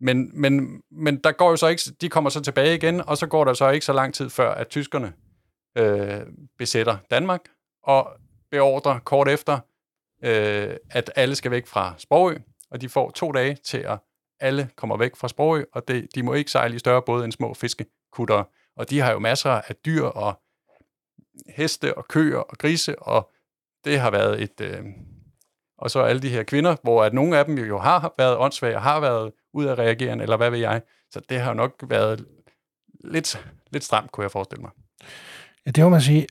men, men, men der går jo så ikke, de kommer så tilbage igen, og så går der så ikke så lang tid før, at tyskerne øh, besætter Danmark, og beordrer kort efter, øh, at alle skal væk fra Sprogø, og de får to dage til at alle kommer væk fra Sprogø, og det, de må ikke sejle i større både end små fiskekutter. Og de har jo masser af dyr og heste og køer og grise, og det har været et... Øh, og så alle de her kvinder, hvor at nogle af dem jo har været åndssvage og har været ud af reagerende, eller hvad ved jeg. Så det har nok været lidt, lidt stramt, kunne jeg forestille mig. Ja, det må man sige.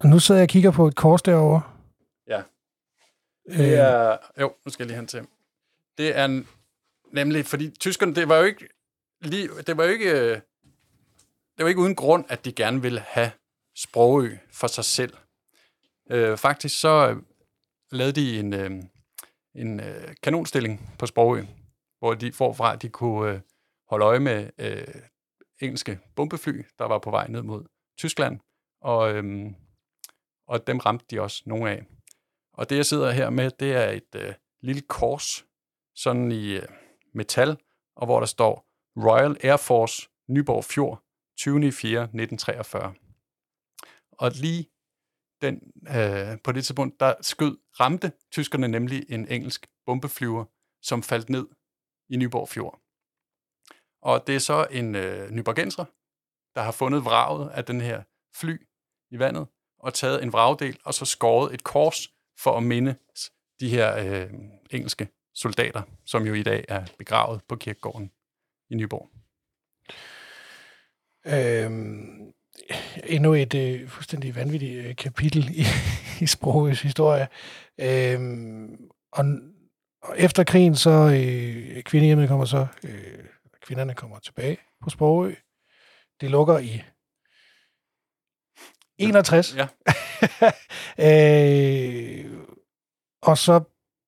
Og nu sidder jeg og kigger på et kors derovre. Ja. Det er... Jo, nu skal jeg lige hen til. Det er nemlig, fordi tyskerne, det var jo ikke lige, det var jo ikke, det var ikke uden grund, at de gerne ville have Sprogø for sig selv. Øh, faktisk så lavede de en, øh, en øh, kanonstilling på Sprogø, hvor de forfra de kunne øh, holde øje med øh, engelske bombefly, der var på vej ned mod Tyskland, og, øh, og dem ramte de også nogle af. Og det, jeg sidder her med, det er et øh, lille kors, sådan i øh, metal, og hvor der står Royal Air Force Nyborg Fjord, 20. 4. 1943. Og lige den, øh, på det tidspunkt, der skød, ramte tyskerne nemlig en engelsk bombeflyver, som faldt ned i Nyborg Fjord. Og det er så en øh, nyborgenser, der har fundet vraget af den her fly i vandet, og taget en vragdel, og så skåret et kors for at minde de her øh, engelske soldater, som jo i dag er begravet på kirkegården i Nyborg. Øhm, endnu et øh, fuldstændig vanvittigt øh, kapitel i, <laughs> i sprogets historie. Øhm, og, og efter krigen, så øh, kvindehjemmet kommer så, øh, kvinderne kommer tilbage på Sprogø. Det lukker i 61. Ja. <laughs> øh, og så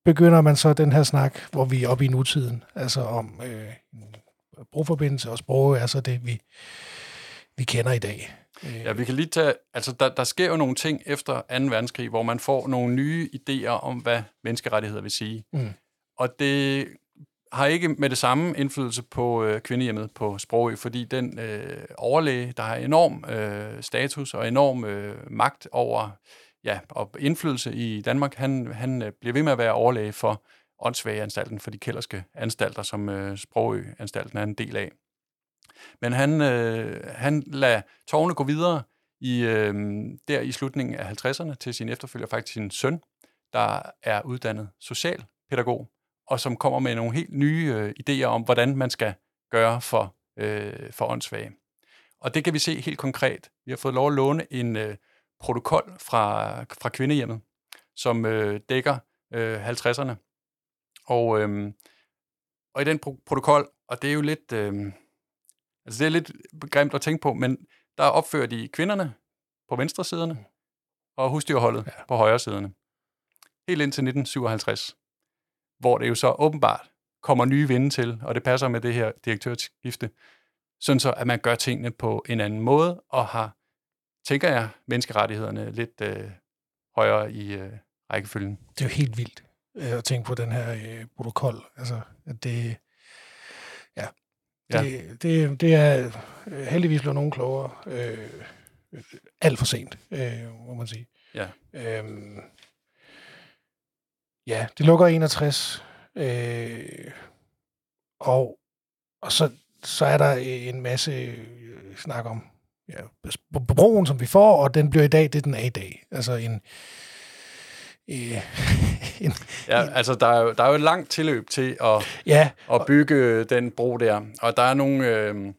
begynder man så den her snak, hvor vi er oppe i nutiden, altså om øh, broforbindelse og sprog er så det, vi, vi kender i dag. Ja, vi kan lige tage, altså der, der sker jo nogle ting efter 2. verdenskrig, hvor man får nogle nye idéer om, hvad menneskerettigheder vil sige. Mm. Og det har ikke med det samme indflydelse på øh, kvindehjemmet på Sprogø, fordi den øh, overlæge, der har enorm øh, status og enorm øh, magt over ja, og indflydelse i Danmark, han, han øh, bliver ved med at være overlæge for åndssvageanstalten, for de kælderske anstalter, som øh, Sprogø-anstalten er en del af. Men han, øh, han lader tårne gå videre i, øh, der i slutningen af 50'erne til sin efterfølger, faktisk sin søn, der er uddannet socialpædagog, og som kommer med nogle helt nye øh, idéer om, hvordan man skal gøre for, øh, for åndssvage. Og det kan vi se helt konkret. Vi har fået lov at låne en øh, protokol fra, fra kvindehjemmet, som øh, dækker øh, 50'erne. Og, øh, og i den pro- protokol, og det er jo lidt, øh, altså det er lidt grimt at tænke på, men der opfører de kvinderne på venstre siderne, og husdyrholdet ja. på højre siderne. Helt indtil 1957, hvor det jo så åbenbart kommer nye vinde til, og det passer med det her direktørskifte, sådan så at man gør tingene på en anden måde, og har tænker jeg, menneskerettighederne lidt øh, højere i øh, rækkefølgen. Det er jo helt vildt øh, at tænke på den her øh, protokol. Altså, at det, ja, det, ja. det, det er øh, heldigvis blevet nogen klogere. Øh, alt for sent, øh, må man sige. Ja. Øhm, ja, det lukker 61. Øh, og, og så, så er der en masse øh, snak om ja, broen, som vi får, og den bliver i dag, det den er i dag. Altså en... Øh, <laughs> en ja, altså der er, jo, der er jo et langt tilløb til at, ja, at bygge den bro der, og der er nogle... Øh,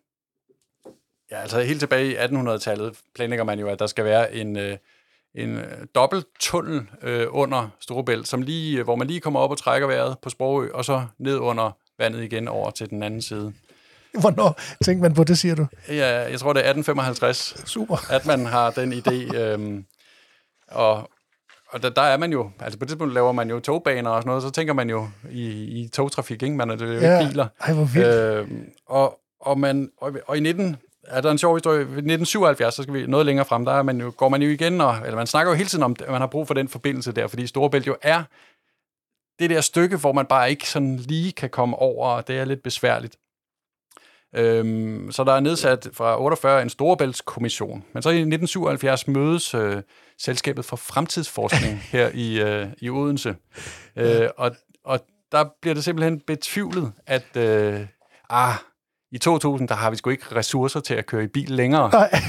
ja, altså helt tilbage i 1800-tallet planlægger man jo, at der skal være en, øh, en øh, dobbelt tunnel øh, under Storebælt, som lige, øh, hvor man lige kommer op og trækker vejret på Sprogø, og så ned under vandet igen over til den anden side. Hvornår tænkte man på det, siger du? Ja, jeg tror, det er 1855, Super. at man har den idé. Øhm, og og der, der er man jo, altså på det tidspunkt laver man jo togbaner og sådan noget, så tænker man jo i, i togtrafik, ikke? Man er det er jo ikke biler. Ej, hvor vildt. Øhm, og, og, man, og, og i 19, er der en sjov historie, i 1977, så skal vi noget længere frem, der er man jo, går man jo igen, og, eller man snakker jo hele tiden om, at man har brug for den forbindelse der, fordi Storebælt jo er det der stykke, hvor man bare ikke sådan lige kan komme over, og det er lidt besværligt. Øhm, så der er nedsat fra 48 en Storebæltskommission. Men så i 1977 mødes øh, Selskabet for Fremtidsforskning <laughs> her i, øh, i Odense. Øh, og, og der bliver det simpelthen betvivlet, at øh, ah, i 2000, der har vi sgu ikke ressourcer til at køre i bil længere. Nej. <laughs>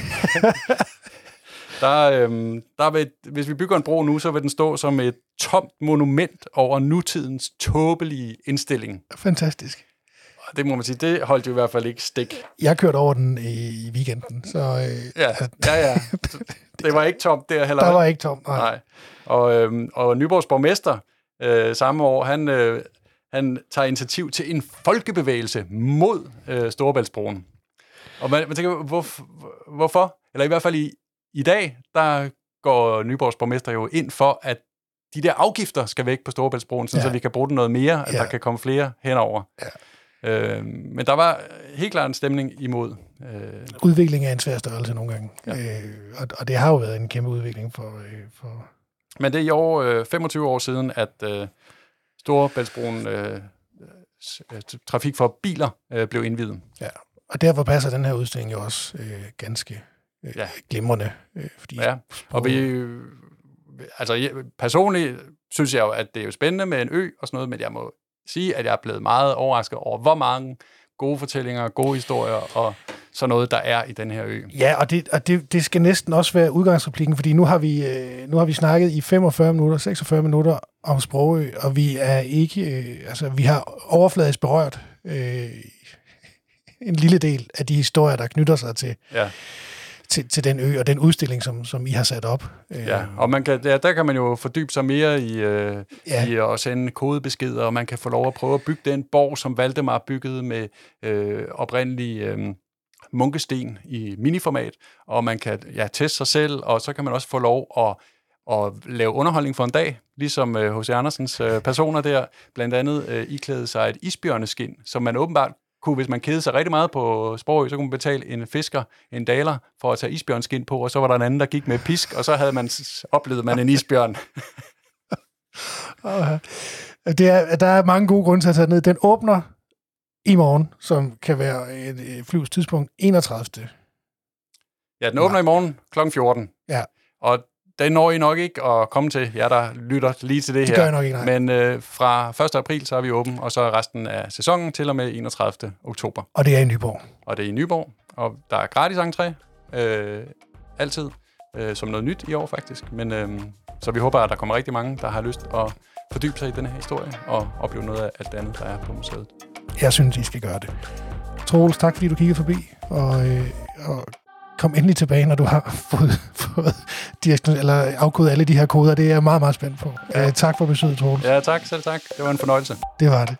Der, øhm, der vil, hvis vi bygger en bro nu, så vil den stå som et tomt monument over nutidens tåbelige indstilling. Fantastisk. Og det må man sige, det holdt jo i hvert fald ikke stik. Jeg kørte over den i, weekenden, så øh, Ja, ja, ja. <laughs> Det var ikke tomt der heller. der var ikke tom. Nej. Nej. Og, øhm, og Nyborgs borgmester øh, samme år, han, øh, han tager initiativ til en folkebevægelse mod øh, Storebæltsbroen. Og man, man tænker, hvor, hvorfor? Eller i hvert fald i, i dag, der går Nyborgs borgmester jo ind for, at de der afgifter skal væk på Storebæltsbroen, så, Ja. så vi kan bruge den noget mere, at Ja. der kan komme flere henover. Ja. Øh, men der var helt klart en stemning imod. Øh, Udvikling er en svær størrelse nogle gange. Ja. Øh, og, og det har jo været en kæmpe udvikling for... Øh, for Men det er i år øh, 25 år siden, at øh, Storebæltsbroen øh, s- øh, trafik for biler øh, blev indvidet. ja. Og derfor passer den her udstilling jo også øh, ganske øh, Ja. ja. glimrende. Øh, fordi Ja, og vi, øh, altså jeg, personligt synes jeg jo, at det er jo spændende med en ø og sådan noget, men jeg må sige, at jeg er blevet meget overrasket over, hvor mange gode fortællinger, gode historier og sådan noget, der er i den her ø. Ja, og, det, og det, det skal næsten også være udgangsreplikken, fordi nu har vi, øh, nu har vi snakket i 45 minutter, 46 minutter om Sprogø, og vi er ikke, øh, altså vi har overfladisk berørt øh, en lille del af de historier, der knytter sig til, Ja, til, til den ø og den udstilling, som, som I har sat op. Øh, ja. og man kan, der, der kan man jo fordybe sig mere i, øh, Ja. i at sende kodebeskeder, og man kan få lov at prøve at bygge den borg, som Valdemar byggede med øh, oprindelig øh, munkesten i miniformat, og man kan ja, teste sig selv, og så kan man også få lov at at lave underholdning for en dag, ligesom øh, H.C. Andersens øh, personer der, blandt andet øh, iklæde sig et isbjørneskin, som man åbenbart kunne, hvis man kedede sig rigtig meget på Sprogø, så kunne man betale en fisker, en daler, for at tage isbjørnskin på, og så var der en anden, der gik med pisk, og så havde man oplevet man en isbjørn. <laughs> Det er, der er mange gode grunde til at tage ned. Den åbner i morgen, som kan være et, flyvs tidspunkt 31. Ja, den åbner i morgen kl. 14. Ja. Og den når I nok ikke at komme til, jer der lytter lige til det, Det her. gør jeg nok ikke, nej. Men øh, fra 1. april, så er vi åben, og så er resten af sæsonen til og med 31. oktober. Og det er i Nyborg. Og det er i Nyborg, og der er gratis entré, øh, altid, øh, som noget nyt i år faktisk. Men øh, så vi håber, at der kommer rigtig mange, der har lyst at fordybe sig i den her historie, og opleve noget af alt det andet, der er på museet. Jeg synes, I skal gøre det. Troels, tak fordi du kiggede forbi, og, øh, og kom endelig tilbage, når du har <laughs> fået, fået diagnos- eller afkodet alle de her koder. Det er jeg meget, meget spændt på. Ja. Ja. tak for besøget, Troels. Ja, tak. Selv tak. Det var en fornøjelse. Det var det.